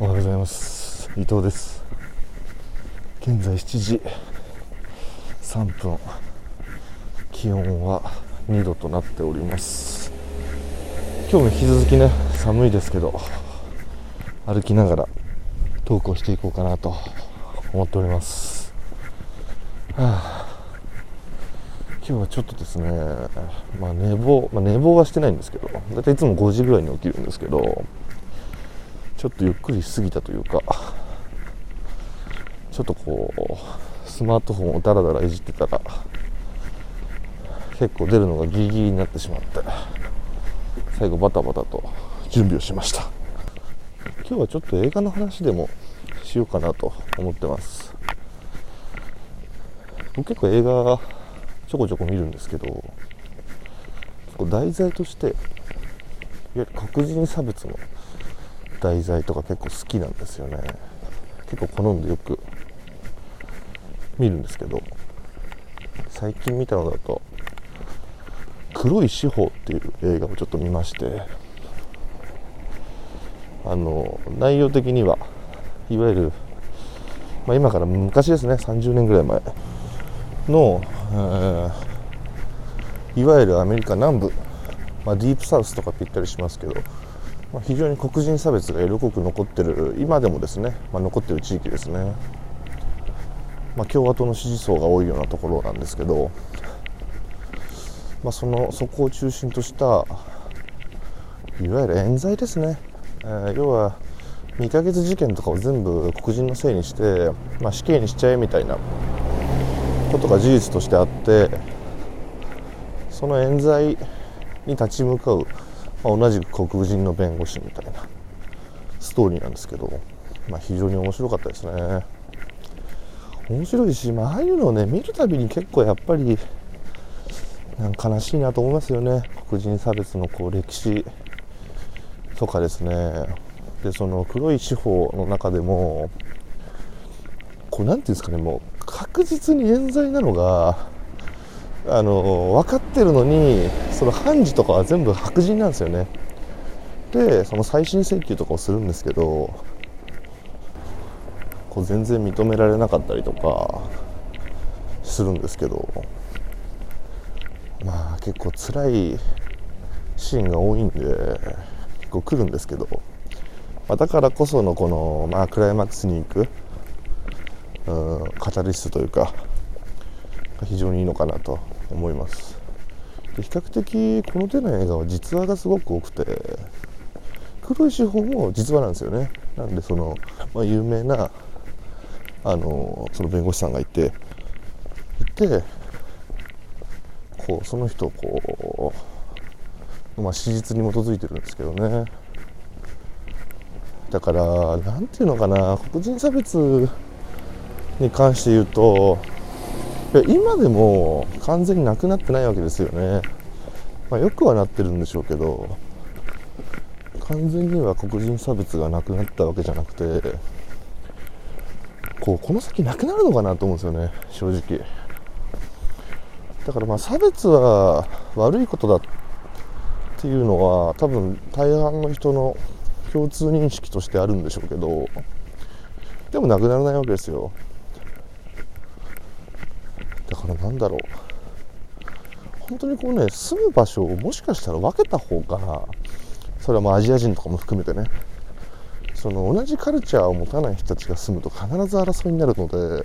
おはようございます。伊藤です。現在7時3分。気温は2度となっております。今日も引き続きね寒いですけど歩きながらトークをしていこうかなと思っております。はあ。今日はちょっとですね、まあ、寝坊、まあ、寝坊はしてないんですけど大体いつも5時ぐらいに起きるんですけどちょっとゆっくりしすぎたというかちょっとこうスマートフォンをダラダラいじってたら結構出るのがギリギリになってしまって最後バタバタと準備をしました。今日はちょっと映画の話でもしようかなと思ってます。僕結構映画ちょこちょこ見るんですけど題材としていわゆる黒人差別の題材とか結構好きなんですよね。結構好んでよく見るんですけど。最近見たのだと「黒い司法」っていう映画をちょっと見まして。あの内容的にはいわゆる、まあ、今から昔ですね。30年ぐらい前の、えー、いわゆるアメリカ南部、まあ、ディープサウスとかって言ったりしますけど、まあ、非常に黒人差別が色濃く残ってる今でもですね、まあ、残ってる地域ですね、まあ共和党の支持層が多いようなところなんですけど、まあそのそこを中心としたいわゆる冤罪ですね、えー、要は未解決事件とかを全部黒人のせいにして、まあ死刑にしちゃえみたいなことが事実としてあってその冤罪に立ち向かう、まあ、同じく黒人の弁護士みたいなストーリーなんですけど、まあ、非常に面白かったですね。面白いし、まあ、ああいうのをね見るたびに結構やっぱりなんか悲しいなと思いますよね。黒人差別のこう歴史とかですね。でその黒い司法の中でもこうなんていうんですかねもう確実に冤罪なのがあの分かってるのにその判事とかは全部白人なんですよね。でその再審請求とかをするんですけどこう全然認められなかったりとかするんですけどまあ結構辛いシーンが多いんで結構来るんですけど、まあ、だからこそのこの、まあ、クライマックスに行くうん、カタリストというか非常にいいのかなと思います。比較的この手の映画は実話がすごく多くて黒い手法も実話なんですよね。なんでその、まあ、有名なあのその弁護士さんがいていてこうその人をこう、まあ、史実に基づいてるんですけどね。だから何ていうのかな黒人差別に関して言うと今でも完全になくなってないわけですよね、まあ、よくはなってるんでしょうけど完全には黒人差別がなくなったわけじゃなくてこうこの先なくなるのかなと思うんですよね正直。だからまあ差別は悪いことだっていうのは多分大半の人の共通認識としてあるんでしょうけどでもなくならないわけですよ。だからなんだろう。本当にこうね住む場所をもしかしたら分けた方がそれはもうアジア人とかも含めてね。その同じカルチャーを持たない人たちが住むと必ず争いになるので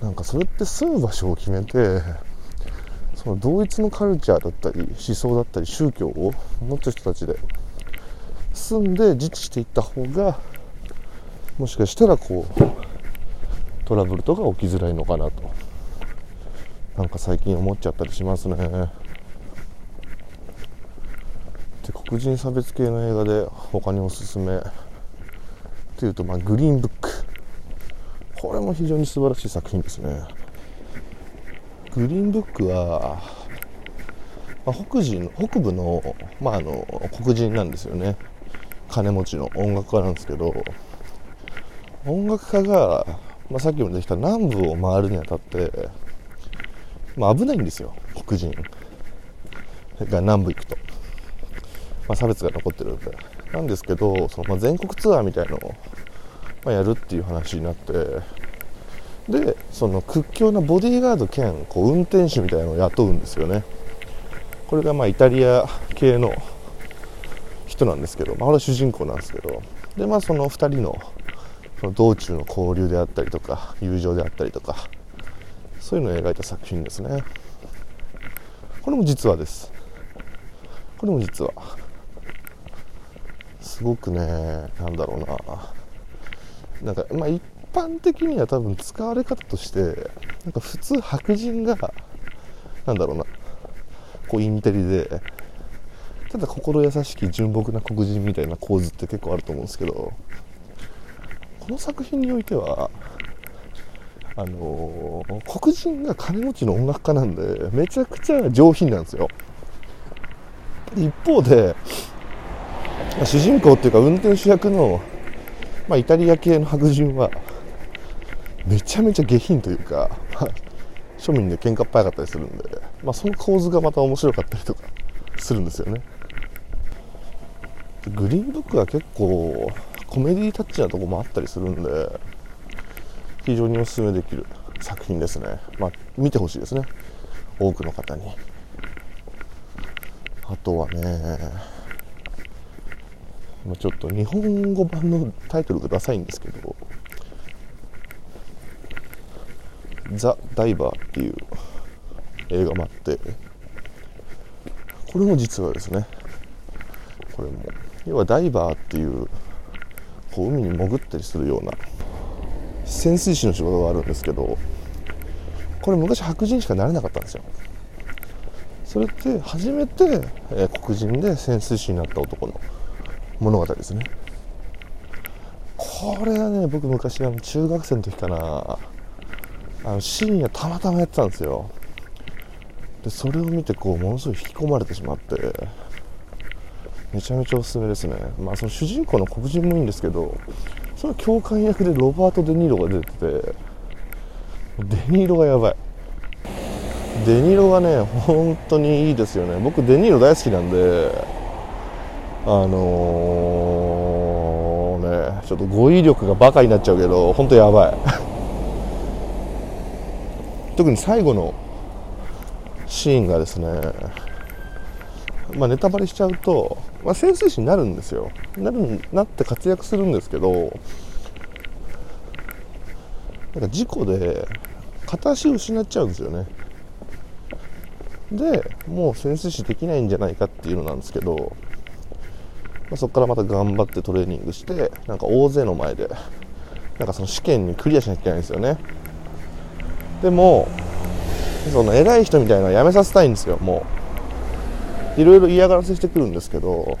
なんかそれって住む場所を決めてその同一のカルチャーだったり思想だったり宗教を持つ人たちで住んで自治していった方がもしかしたらこうトラブルとか起きづらいのかなと。なんか最近思っちゃったりしますね。で黒人差別系の映画で他におすすめ。っていうと、まあ、グリーンブックこれも非常に素晴らしい作品ですね。グリーンブックは、まあ、北人北部の,、まあ、あの黒人なんですよね。金持ちの音楽家なんですけど音楽家が、まあ、さっきも出てきた南部を回るにあたってまあ、危ないんですよ黒人。が南部行くと、まあ、差別が残ってるので。なんですけどその、まあ、全国ツアーみたいのを、まあ、やるっていう話になって。でその屈強なボディーガード兼こう運転手みたいなのを雇うんですよね。これがまあイタリア系の人なんですけど、まあ、これは主人公なんですけど。でまあその2人のその道中の交流であったりとか友情であったりとかそういうのを描いた作品ですね。これも実話です。これも実はすごくねなんだろうな。なんかまあ一般的には多分使われ方としてなんか普通白人がなんだろうな。こうインテリでただ心優しき純朴な黒人みたいな構図って結構あると思うんですけどこの作品においてはあのー、黒人が金持ちの音楽家なんでめちゃくちゃ上品なんですよ。一方で主人公っていうか運転手役の、まあ、イタリア系の白人はめちゃめちゃ下品というか、まあ、庶民で喧嘩っ早かったりするんで、まあ、その構図がまた面白かったりとかするんですよね。グリーンブックは結構コメディタッチなとこもあったりするんで非常におすすめできる作品ですね。まあ見てほしいですね。多くの方に。あとはね、ちょっと日本語版のタイトルがダサいんですけど「ザ・ダイバー」っていう映画もあってこれも実はですねこれも要はダイバーっていうこう海に潜ったりするような潜水士の仕事があるんですけどこれ昔白人しかなれなかったんですよ。それって初めて、えー、黒人で潜水士になった男の物語ですね。これはね僕昔あの中学生の時かなあの深夜たまたまやってたんですよ。でそれを見てこうものすごい引き込まれてしまってめちゃめちゃおすすめですね。まあその主人公の黒人もいいんですけどその教官役でロバート・デ・ニーロが出ててデ・ニーロがやばい。デ・ニーロがね本当にいいですよね。僕デ・ニーロ大好きなんであのー、ねちょっと語彙力がバカになっちゃうけど本当やばい。特に最後のシーンがですねまあ、ネタバレしちゃうと、まあ、潜水士になるんですよ。なるなって活躍するんですけどなんか事故で片足失っちゃうんですよね。でもう潜水士できないんじゃないかっていうのなんですけど、まあ、そこからまた頑張ってトレーニングしてなんか大勢の前でなんかその試験にクリアしなきゃいけないんですよね。でもその偉い人みたいなのはやめさせたいんですよもう。いろいろ嫌がらせしてくるんですけど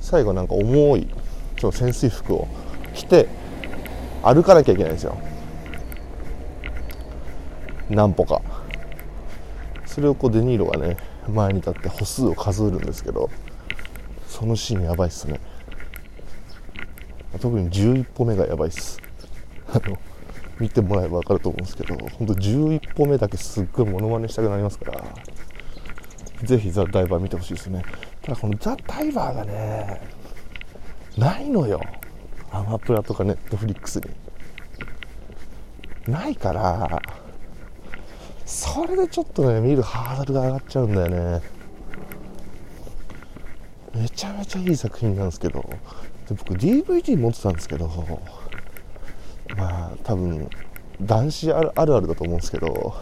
最後なんか重いちょ潜水服を着て歩かなきゃいけないんですよ。何歩か。それをこうデニーロがね前に立って歩数を数えるんですけどそのシーンやばいっすね。特に11歩目がやばいっす。あの見てもらえば分かると思うんですけど本当11歩目だけすっごいモノマネしたくなりますから。ぜひザ・ダイバー見てほしいですね。ただこのザ・ダイバーがねないのよ。アマプラとかネットフリックスに。ないからそれでちょっとね見るハードルが上がっちゃうんだよね。めちゃめちゃいい作品なんですけど。で僕 DVD 持ってたんですけど。まあ多分男子あるあるだと思うんですけど。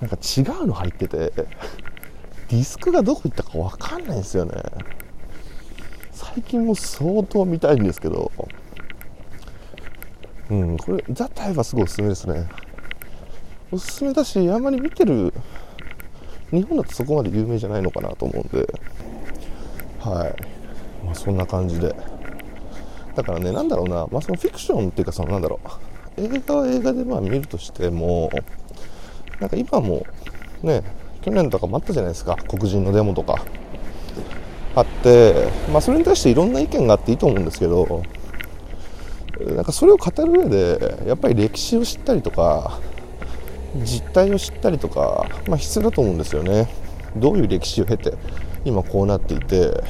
なんか違うの入ってて。ディスクがどこ行ったか分かんないんですよね。最近も相当見たいんですけど。うんこれザ・タイはすごいおすすめですね。おすすめだしあんまり見てる日本だとそこまで有名じゃないのかなと思うんで。はい、まあ、そんな感じで。だからねなんだろうな、まあ、そのフィクションっていうかそのなんだろう。映画は映画でまあ見るとしてもなんか今もね去年とかもあったじゃないですか。黒人のデモとか。あって、まあ、それに対していろんな意見があっていいと思うんですけどなんかそれを語る上でやっぱり歴史を知ったりとか実態を知ったりとか、まあ、必要だと思うんですよね。どういう歴史を経て今こうなっていて。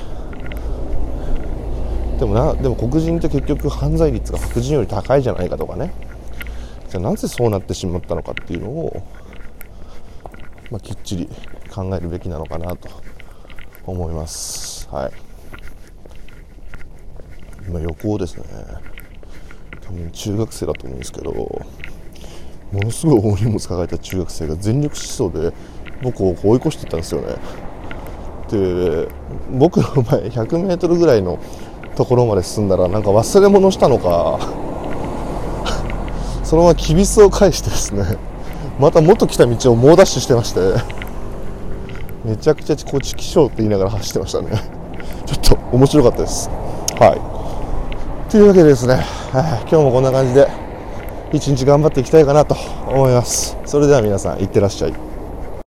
でもなでも黒人って結局犯罪率が白人より高いじゃないかとかね。じゃあなぜそうなってしまったのかっていうのを、まあ、きっちり考えるべきなのかなと思います。はい。今横をですね。多分中学生だと思うんですけどものすごい大荷物抱えた中学生が全力疾走で僕を追い越していったんですよね。で僕の前 100m ぐらいのところまで進んだらなんか忘れ物したのかそのままきびすを返してですね。また元来た道を猛ダッシュしてましてめちゃくちゃこっち気象って言いながら走ってましたね。ちょっと面白かったです。はい。というわけでですね、今日もこんな感じで一日頑張っていきたいかなと思います。それでは皆さんいってらっしゃい。